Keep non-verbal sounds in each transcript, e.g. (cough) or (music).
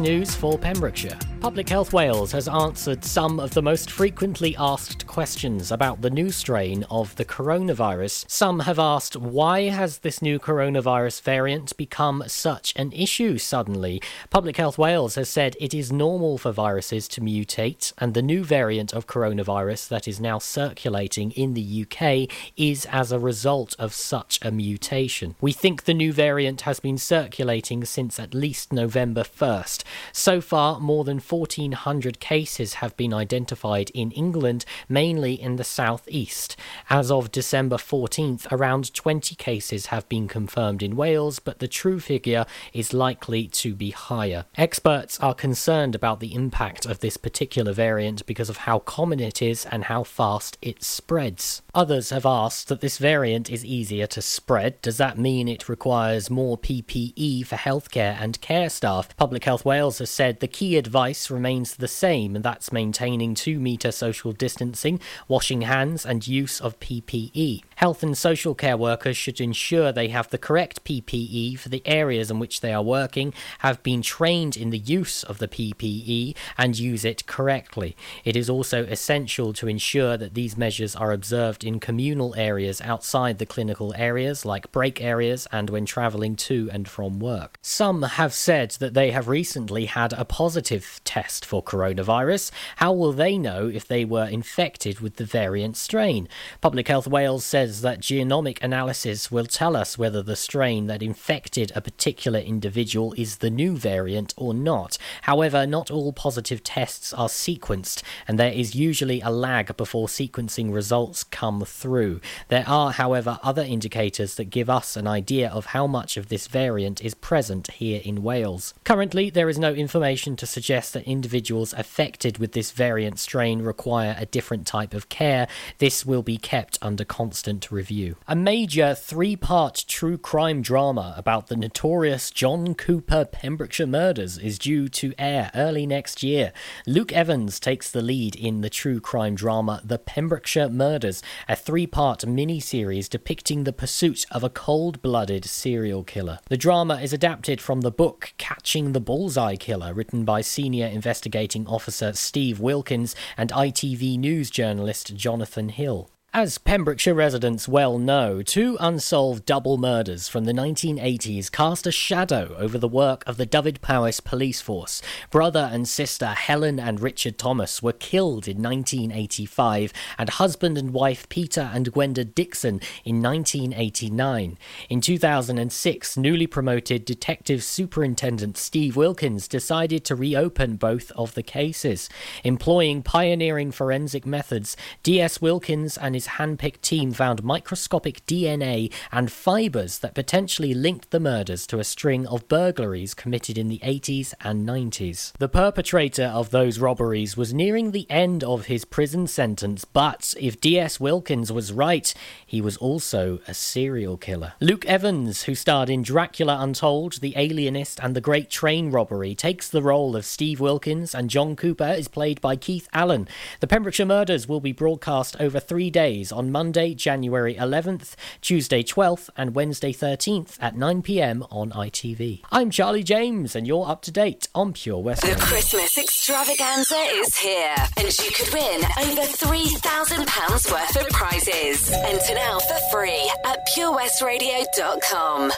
News for Pembrokeshire. Public Health Wales has answered some of the most frequently asked questions about the new strain of the coronavirus. Some have asked why has this new coronavirus variant become such an issue suddenly? Public Health Wales has said it is normal for viruses to mutate and the new variant of coronavirus that is now circulating in the UK is as a result of such a mutation. We think the new variant has been circulating since at least November 1st. So far, more than 1,400 cases have been identified in England, mainly in the southeast. As of December 14th, around 20 cases have been confirmed in Wales, but the true figure is likely to be higher. Experts are concerned about the impact of this particular variant because of how common it is and how fast it spreads. Others have asked that this variant is easier to spread. Does that mean it requires more PPE for healthcare and care staff? Public Health Wales has said the key advice remains the same, and that's maintaining two metre social distancing, washing hands, and use of PPE. Health and social care workers should ensure they have the correct PPE for the areas in which they are working, have been trained in the use of the PPE, and use it correctly. It is also essential to ensure that these measures are observed in communal areas outside the clinical areas, like break areas, and when travelling to and from work. Some have said that they have recently had a positive test for coronavirus. How will they know if they were infected with the variant strain? Public Health Wales says that genomic analysis will tell us whether the strain that infected a particular individual is the new variant or not. However, not all positive tests are sequenced, and there is usually a lag before sequencing results come through. There are, however, other indicators that give us an idea of how much of this variant is present here in Wales. Currently, there is no information to suggest that individuals affected with this variant strain require a different type of care. This will be kept under constant review. A major three part true crime drama about the notorious John Cooper Pembrokeshire murders is due to air early next year. Luke Evans takes the lead in the true crime drama The Pembrokeshire Murders, a three part mini-series depicting the pursuit of a cold blooded serial killer. The drama is adapted from the book Catching the Bullseye Killer, written by senior investigating officer Steve Wilkins and ITV News journalist Jonathan Hill. As Pembrokeshire residents well know, two unsolved double murders from the 1980s cast a shadow over the work of the Dyfed-Powys police force. Brother and sister Helen and Richard Thomas were killed in 1985, and husband and wife Peter and Gwenda Dixon in 1989. In 2006, newly promoted Detective Superintendent Steve Wilkins decided to reopen both of the cases. Employing pioneering forensic methods, DS Wilkins and his handpicked team found microscopic DNA and fibres that potentially linked the murders to a string of burglaries committed in the 80s and 90s. The perpetrator of those robberies was nearing the end of his prison sentence, but if D.S. Wilkins was right, he was also a serial killer. Luke Evans, who starred in Dracula Untold, The Alienist, and The Great Train Robbery, takes the role of Steve Wilkins, and John Cooper is played by Keith Allen. The Pembrokeshire Murders will be broadcast over three days days on Monday, January 11th, Tuesday 12th, and Wednesday 13th at 9 pm on ITV. I'm Charlie James, and you're up to date on Pure West. The Christmas extravaganza is here, and you could win over £3,000 worth of prizes. Enter now for free at purewestradio.com.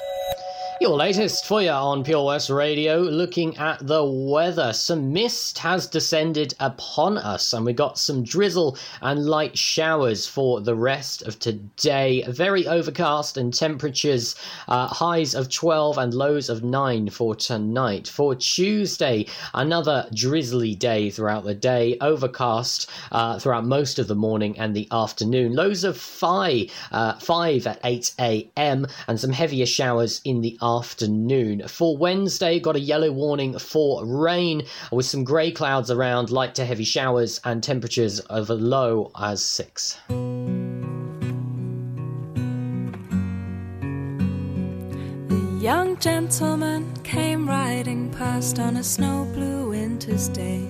Your latest for you on Pure West Radio, looking at the weather. Some mist has descended upon us, and we got some drizzle and light showers for the rest of today. Very overcast and temperatures uh, highs of 12 and lows of 9 for tonight. For Tuesday, another drizzly day throughout the day, overcast uh, throughout most of the morning and the afternoon. Lows of 5, uh, 5 at 8 a.m., and some heavier showers in the afternoon afternoon. For Wednesday, got a yellow warning for rain with some grey clouds around, light to heavy showers, and temperatures of low as 6. The young gentleman came riding past on a snow blue winter's day.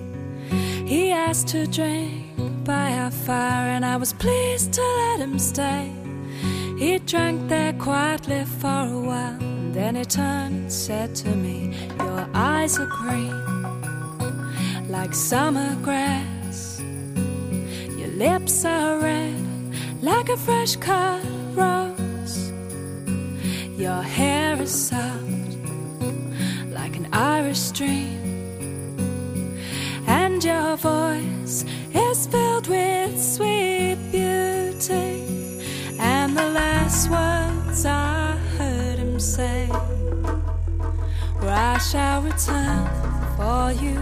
He asked to drink by our fire, and I was pleased to let him stay. He drank there quietly for a while. Then he turned and said to me, Your eyes are green, like summer grass. Your lips are red like a fresh cut rose. Your hair is soft like an Irish stream. And your voice is filled with sweet beauty. And the last words I heard say were, I shall return for you,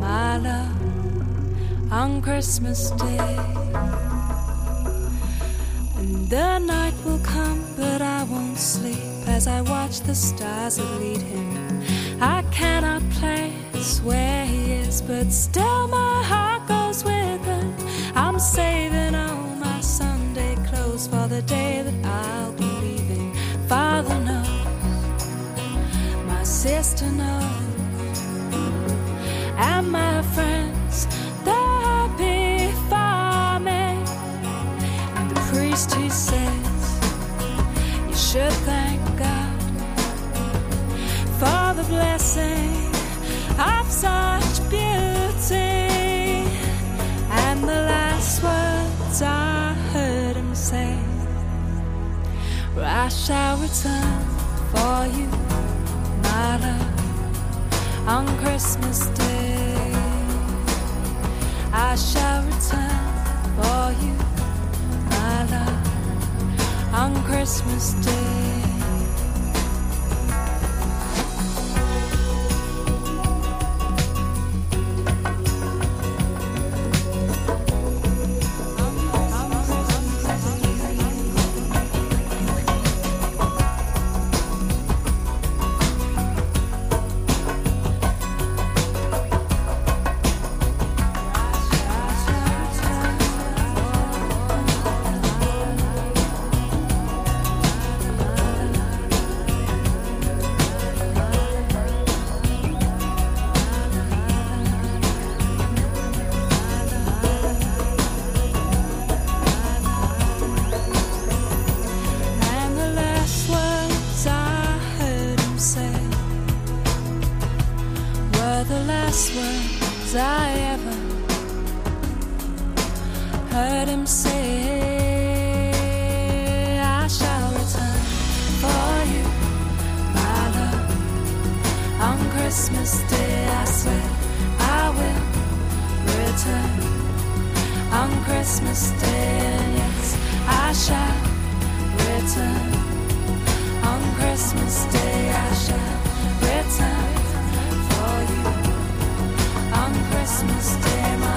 my love, on Christmas Day. And the night will come, but I won't sleep as I watch the stars that lead him. I cannot place where he is, but still my heart goes with him. I'm saving sister knows, and my friends, they're happy me. And the priest, he says, you should thank God for the blessing of such beauty. And the last words I heard him say I shall return for you, on Christmas Day. I shall return for you, my love, on Christmas Day. Last words I ever heard him say. I shall return for you, on Christmas Day. I swear I will return on Christmas Day. Yes, I shall return on Christmas Day. I shall return Christmas Day,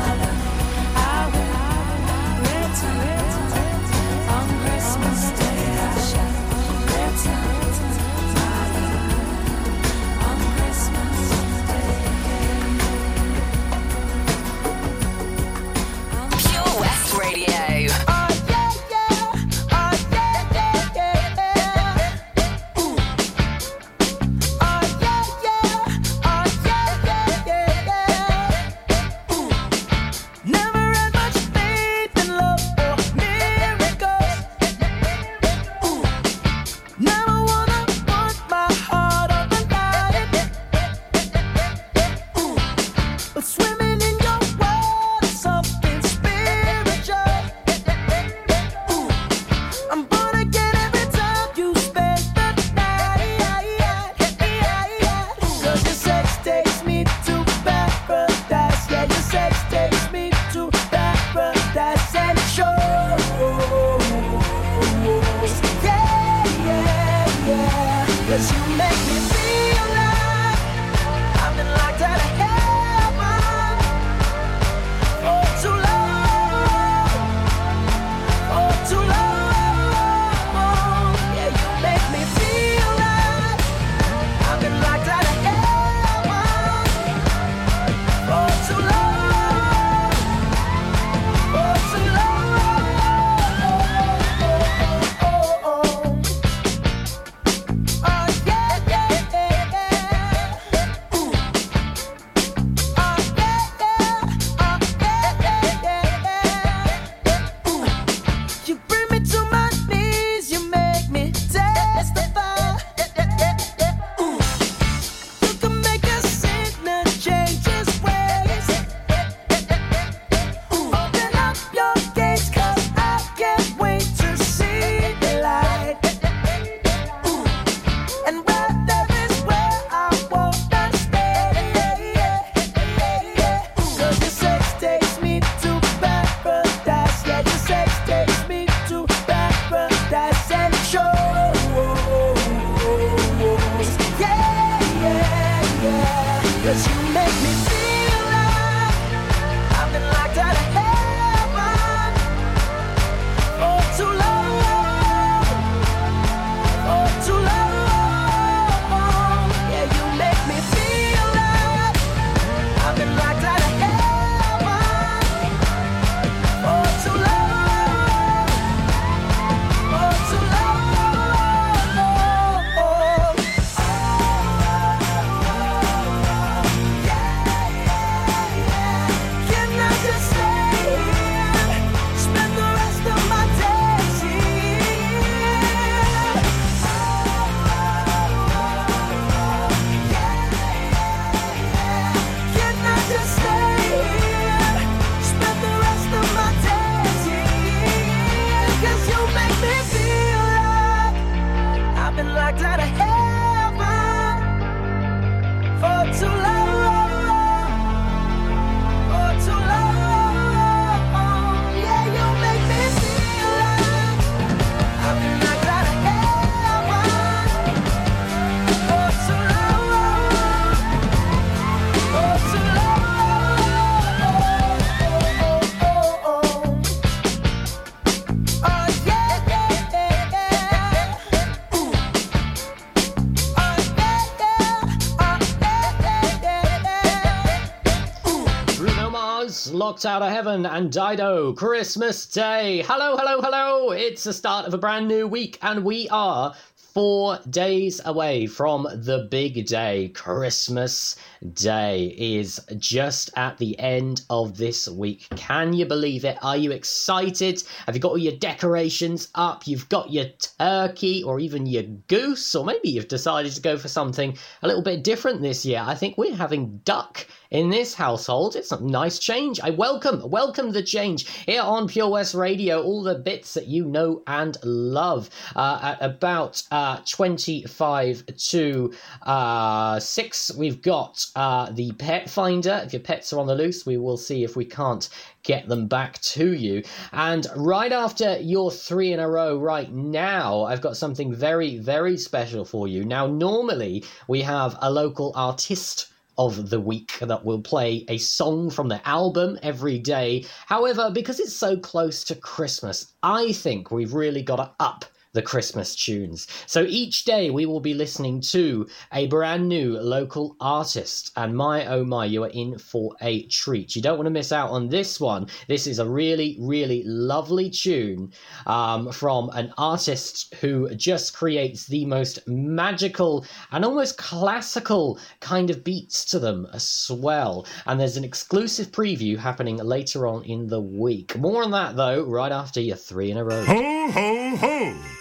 Out of Heaven and Dido, oh, Christmas Day. Hello, hello, hello. It's the start of a brand new week, and we are four days away from the big day. Christmas Day is just at the end of this week. Can you believe it? Are you excited? Have you got all your decorations up? You've got your turkey or even your goose, or maybe you've decided to go for something a little bit different this year. I think we're having duck in this household. It's a nice change. I welcome, welcome the change here on Pure West Radio. All the bits that you know and love. Uh, at about uh, 25 to uh, 6, we've got uh, the Pet Finder. If your pets are on the loose, we will see if we can't get them back to you. And right after your three in a row, right now, I've got something very, very special for you. Now, normally we have a local artist of the week that will play a song from the album every day. However, because it's so close to Christmas, I think we've really got to up the Christmas tunes. So each day we will be listening to a brand new local artist. And my oh my, you are in for a treat. You don't want to miss out on this one. This is a really, really lovely tune um, from an artist who just creates the most magical and almost classical kind of beats to them as well. And there's an exclusive preview happening later on in the week. More on that though, right after your three in a row. Ho, ho, ho!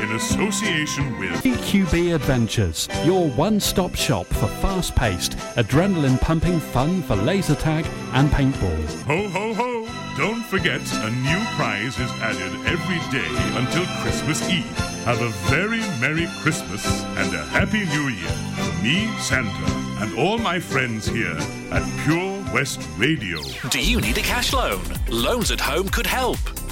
in association with EQB Adventures, your one stop shop for fast paced, adrenaline pumping fun for laser tag and paintball. Ho, ho, ho! Don't forget, a new prize is added every day until Christmas Eve. Have a very Merry Christmas and a Happy New Year from me, Santa, and all my friends here at Pure West Radio. Do you need a cash loan? Loans at Home could help.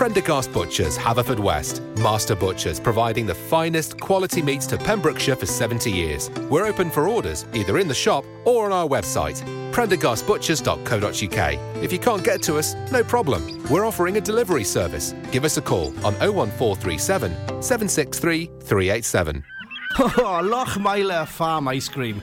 Prendergast Butchers, Haverfordwest. Master Butchers, providing the finest quality meats to Pembrokeshire for 70 years. We're open for orders, either in the shop or on our website, prendergastbutchers.co.uk. If you can't get to us, no problem. We're offering a delivery service. Give us a call on 01437 763 387. Oh, (laughs) oh Lochmeyler Farm Ice Cream.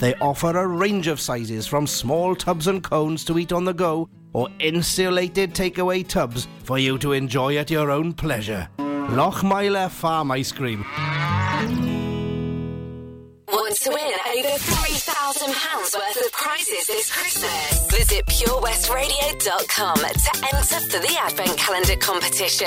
They offer a range of sizes from small tubs and cones to eat on the go or insulated takeaway tubs for you to enjoy at your own pleasure. Lochmeyler Farm Ice Cream. Want to win over £3,000 worth of prizes this Christmas? Visit purewestradio.com to enter for the Advent Calendar competition.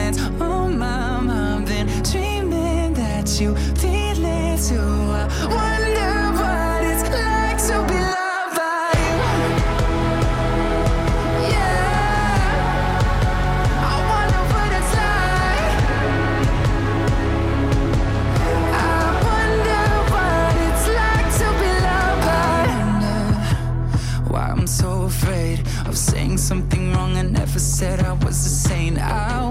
you feel it too. I wonder what it's like to be loved by you. Yeah, I wonder what it's like. I wonder what it's like to be loved by you why I'm so afraid of saying something wrong. I never said I was a saint. I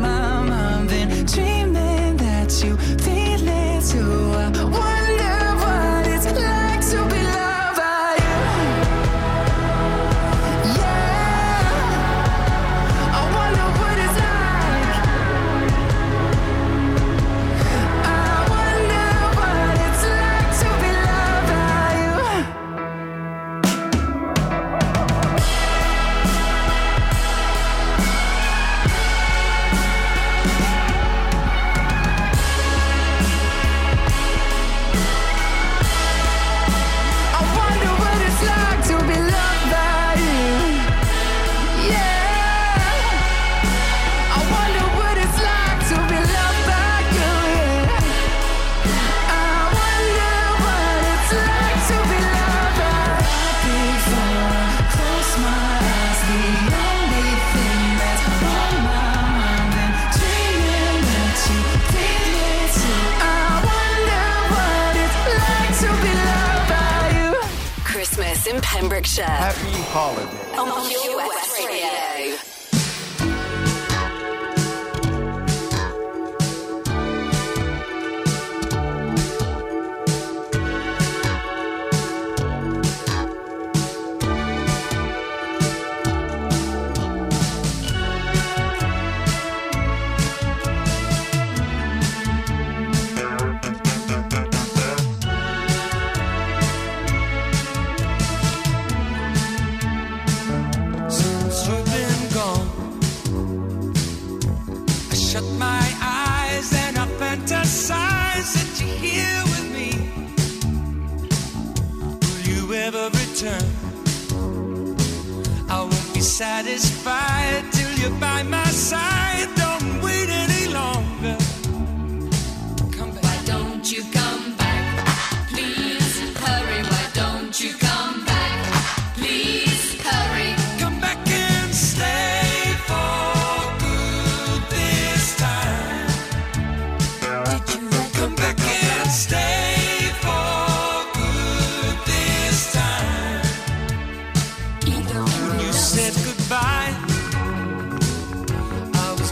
in Pembrokeshire Happy holiday.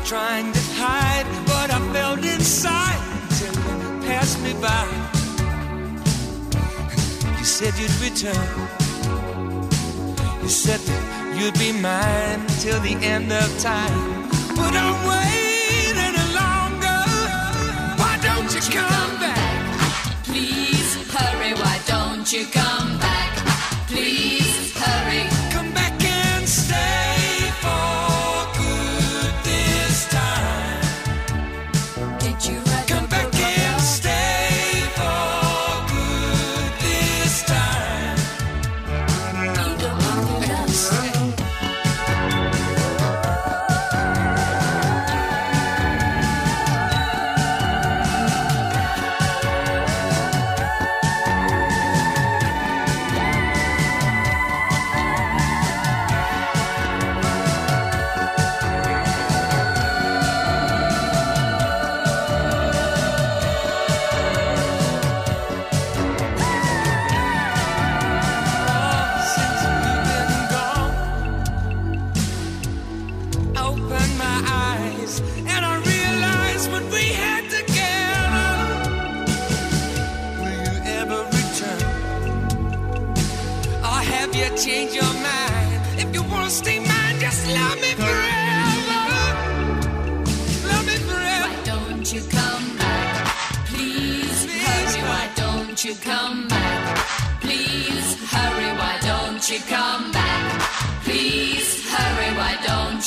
trying to hide what I felt inside until you passed me by. You said you'd return. You said that you'd be mine till the end of time. But I'm waiting longer. Why don't you come back? Please hurry. Why don't you come back? Please.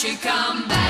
you come back?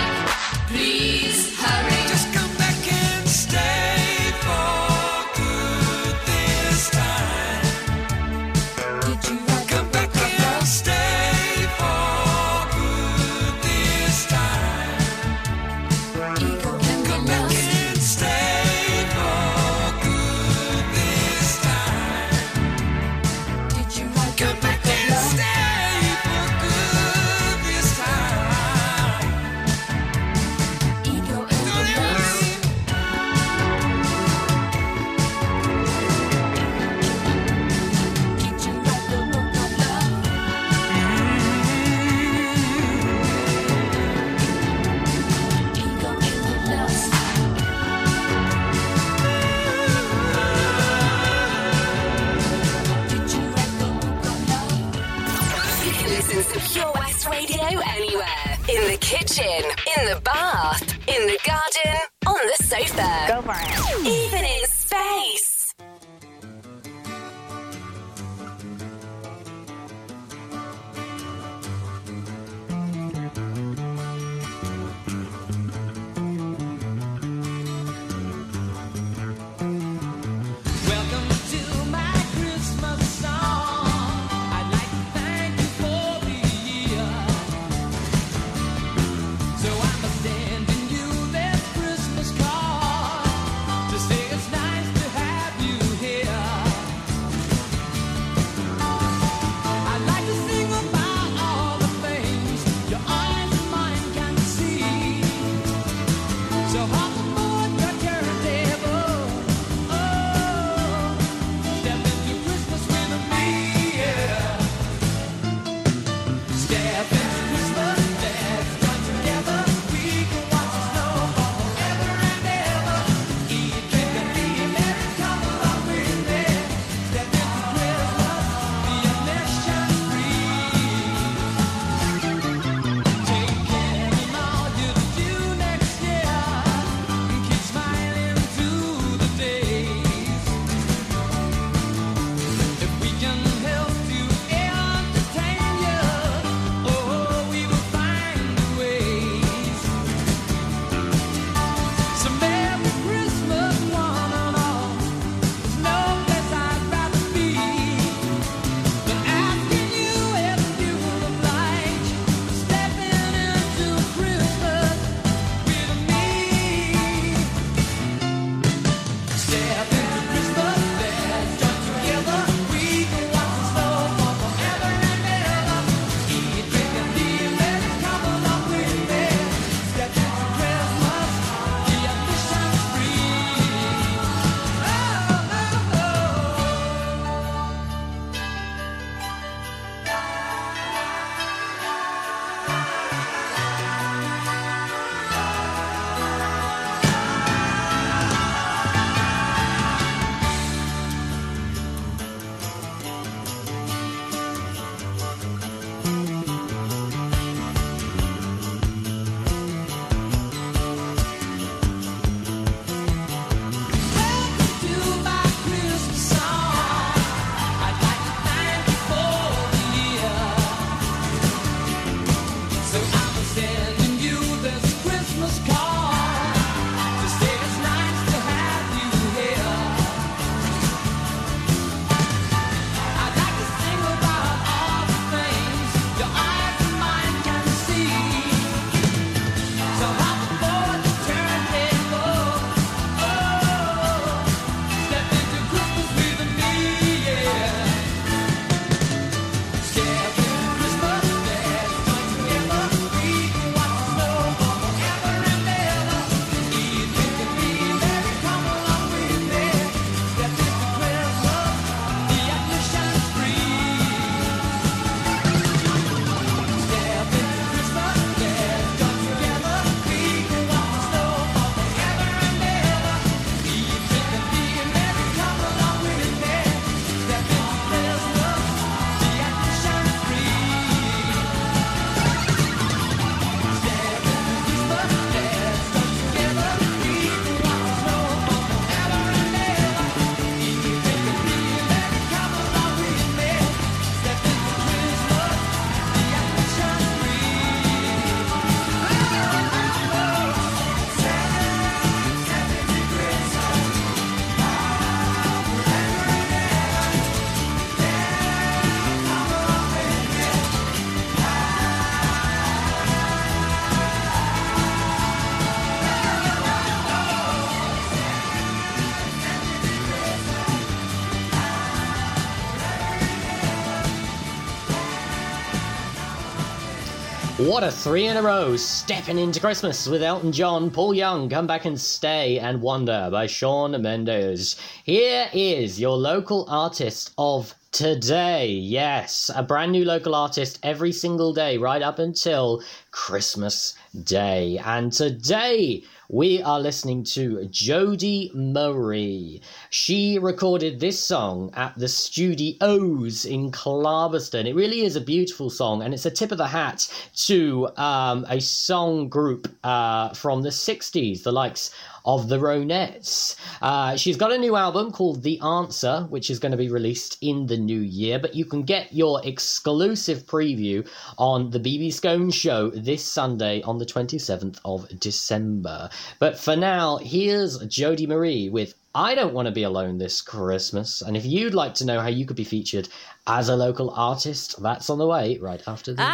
What a three in a row, stepping into Christmas with Elton John, Paul Young, Come Back and Stay, and Wonder by Shawn Mendes. Here is your local artist of today. Yes, a brand new local artist every single day, right up until Christmas Day. And today we are listening to Jody Marie. She recorded this song at the studios in Clarbeston. It really is a beautiful song, and it's a tip of the hat to um, a song group uh, from the 60s, the likes of the Ronettes. Uh, she's got a new album called The Answer, which is going to be released in the new year, but you can get your exclusive preview on the BB Scone Show this Sunday on the 27th of December. But for now, here's Jody Marie with I Don't Want to Be Alone This Christmas. And if you'd like to know how you could be featured as a local artist, that's on the way right after this.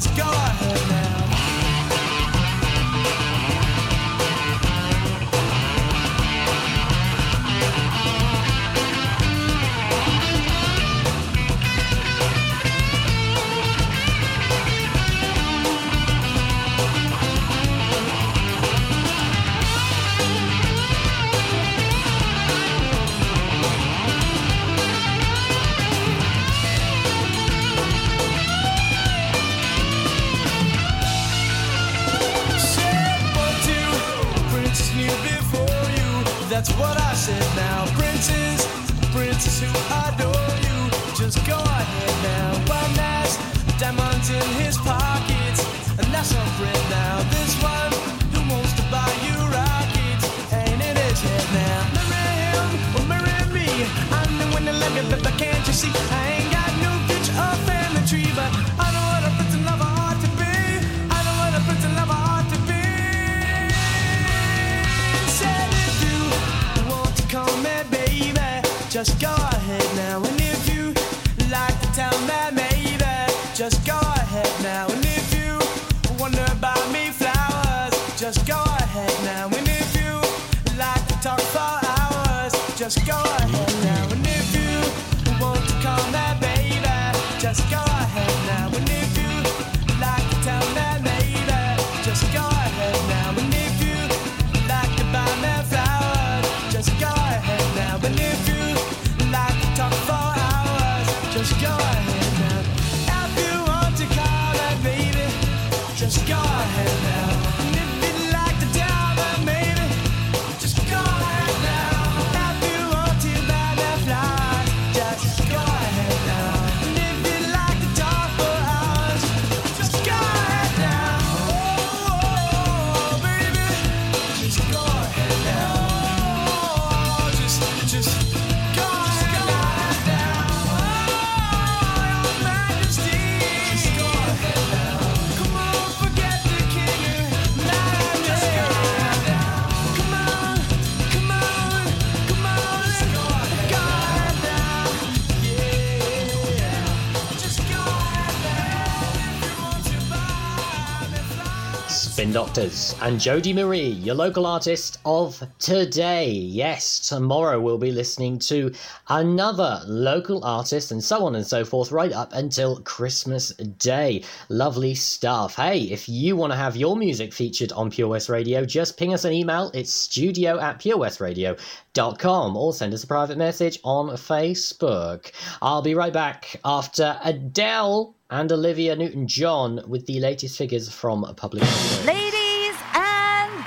Just go Doctors and Jodie Marie, your local artist of today. Yes, tomorrow we'll be listening to another local artist and so on and so forth right up until Christmas Day. Lovely stuff. Hey, if you want to have your music featured on Pure West Radio, just ping us an email. It's studio at purewestradio.com or send us a private message on Facebook. I'll be right back after Adele and Olivia Newton John with the latest figures from a Public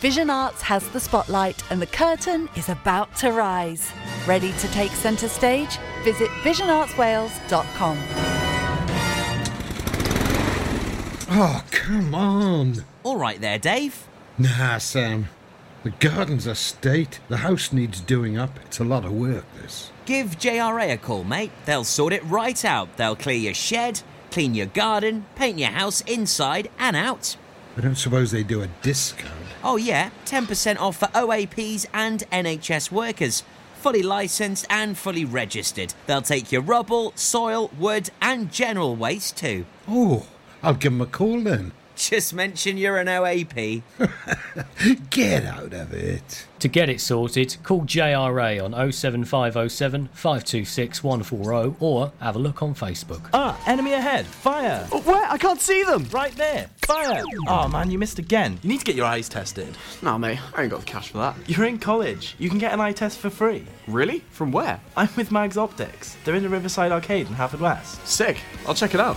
Vision Arts has the spotlight and the curtain is about to rise. Ready to take centre stage? Visit visionartswales.com. Oh, come on. All right there, Dave. Nah, Sam. The garden's a state. The house needs doing up. It's a lot of work, this. Give JRA a call, mate. They'll sort it right out. They'll clear your shed, clean your garden, paint your house inside and out. I don't suppose they do a discount. Oh, yeah, 10% off for OAPs and NHS workers. Fully licensed and fully registered. They'll take your rubble, soil, wood, and general waste too. Oh, I'll give 'em a call then. Just mention you're an OAP. (laughs) Get out of it. To get it sorted, call JRA on 07507 526 140 or have a look on Facebook. Ah, enemy ahead. Fire. Oh, where? I can't see them. Right there. Fire. Oh man, you missed again. You need to get your eyes tested. Nah, mate, I ain't got the cash for that. You're in college. You can get an eye test for free. Really? From where? I'm with Mags Optics. They're in the Riverside Arcade in Haverfordwest. Sick. I'll check it out.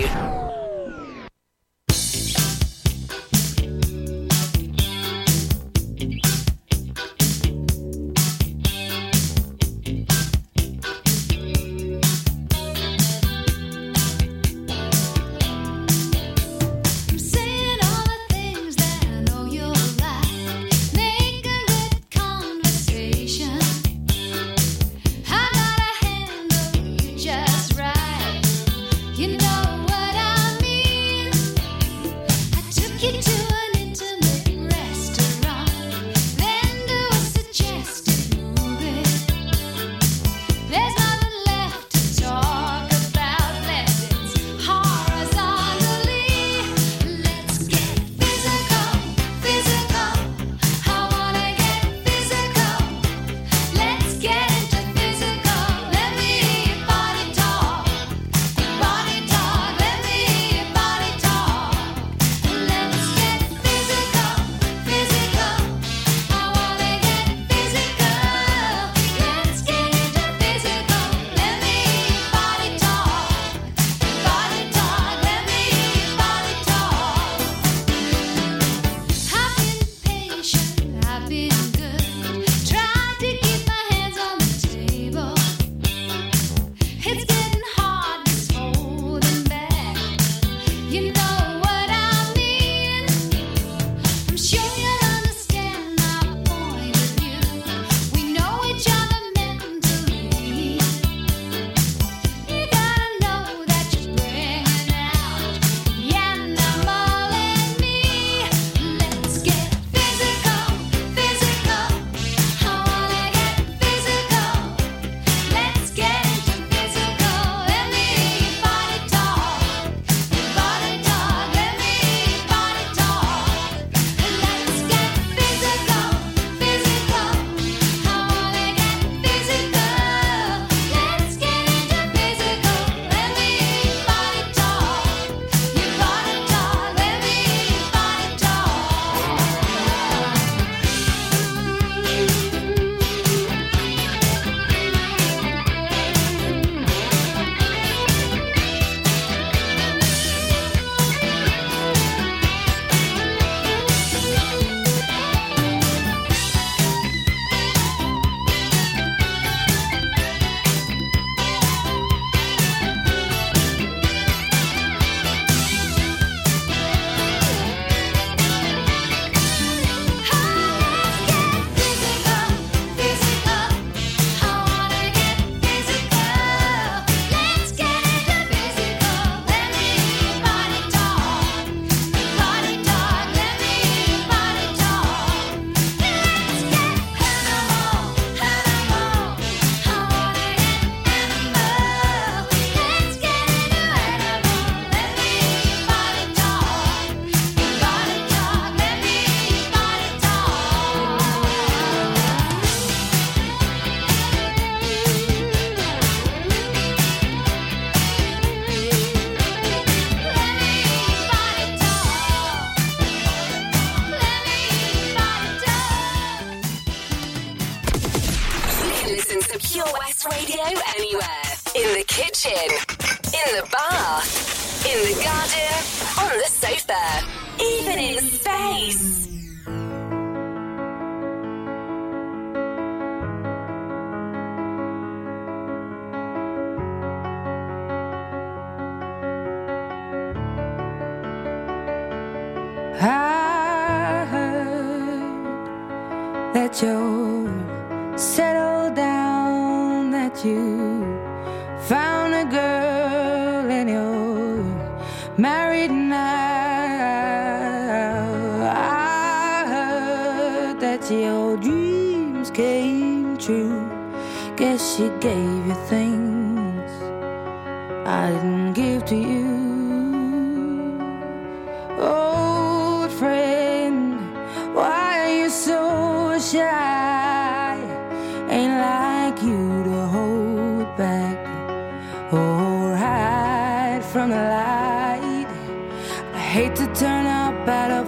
Show. you found a girl and you're married now. I heard that your dreams came true. Guess she gave.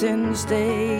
Hurts instead.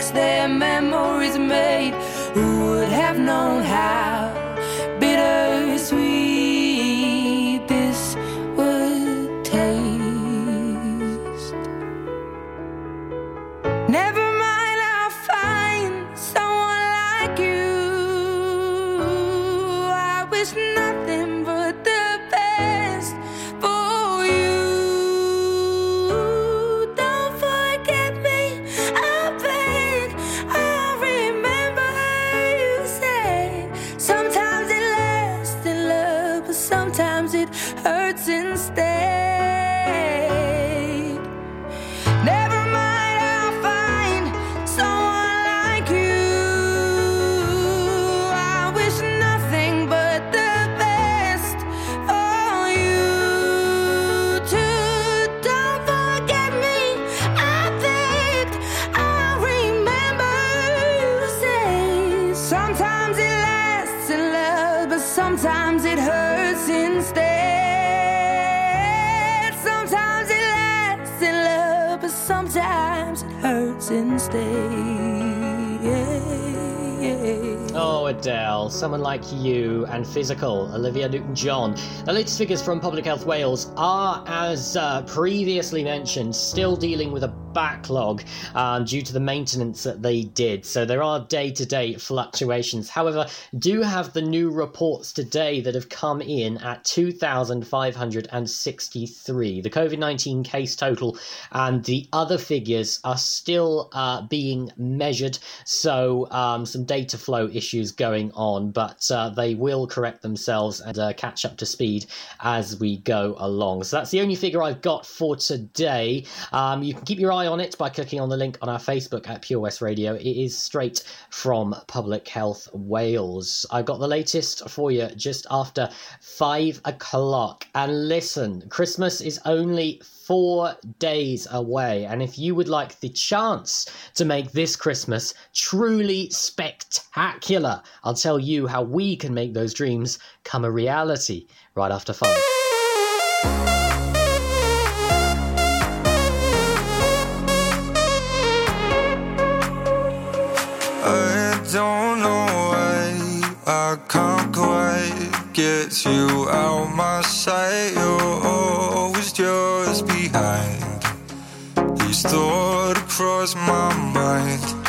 mistakes, their hurts instead. Oh, Adele, someone like you and physical, Olivia Newton John. The latest figures from Public Health Wales are, as uh, previously mentioned, still dealing with a backlog um, due to the maintenance that they did. So there are day to day fluctuations. However, do have the new reports today that have come in at 2,563. The COVID 19 case total and the other figures are still uh, being measured. So um, some data flow issues going on, but uh, they will correct themselves and uh, catch up to speed as we go along. So that's the only figure I've got for today. Um, you can keep your eye on it by clicking on the link on our Facebook at Pure West Radio. It is straight from Public Health Wales. I've got the latest for you just after five o'clock. And listen, Christmas is only four days away. And if you would like the chance to make this Christmas truly spectacular, I'll tell you how we can make those dreams come a reality right after five. Quite get you out my sight. You're always just behind. Each thought across my mind.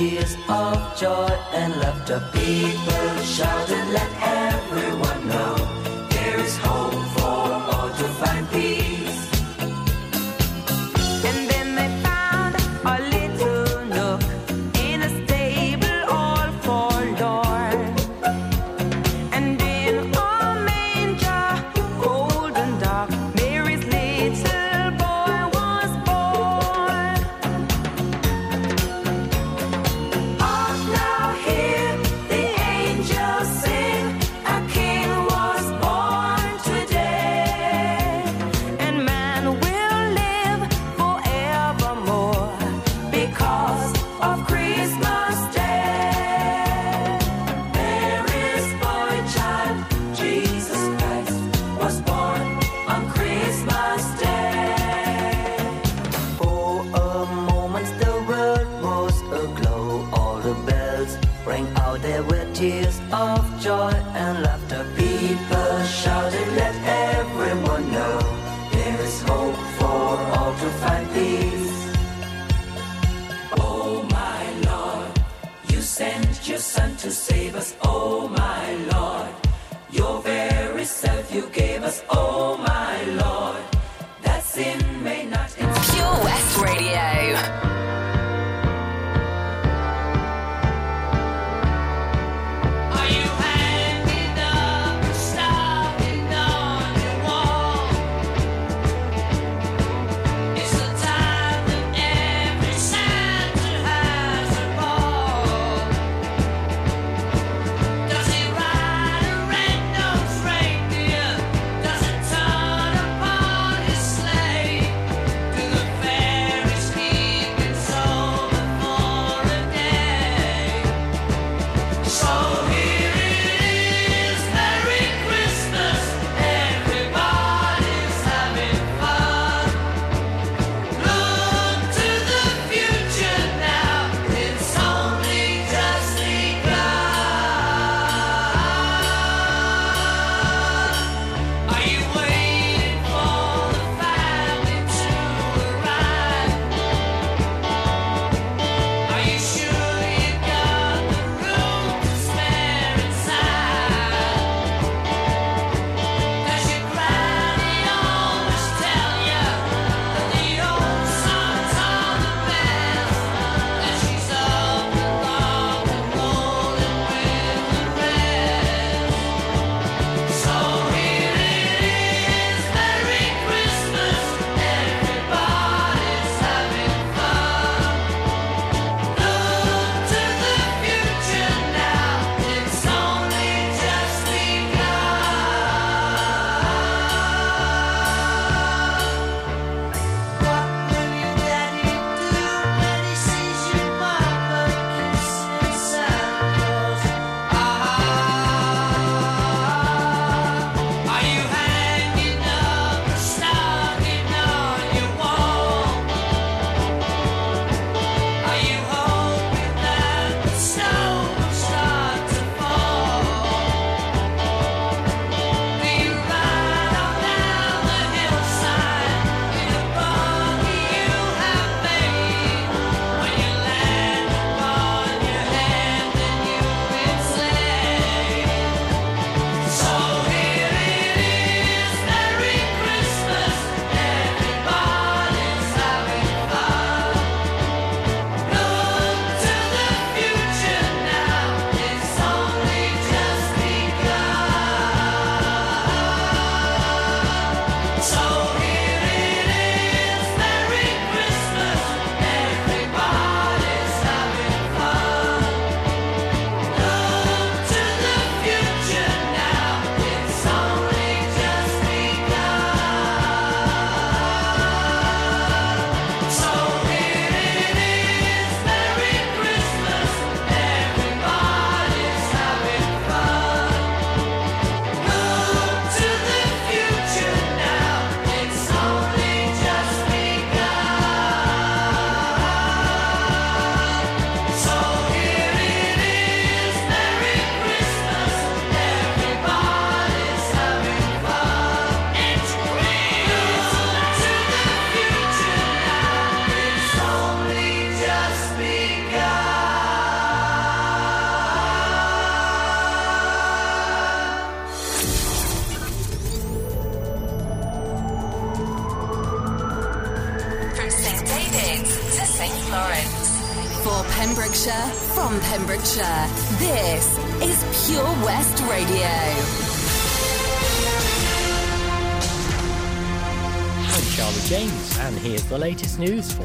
Tears of joy and laughter. People shouted, let news for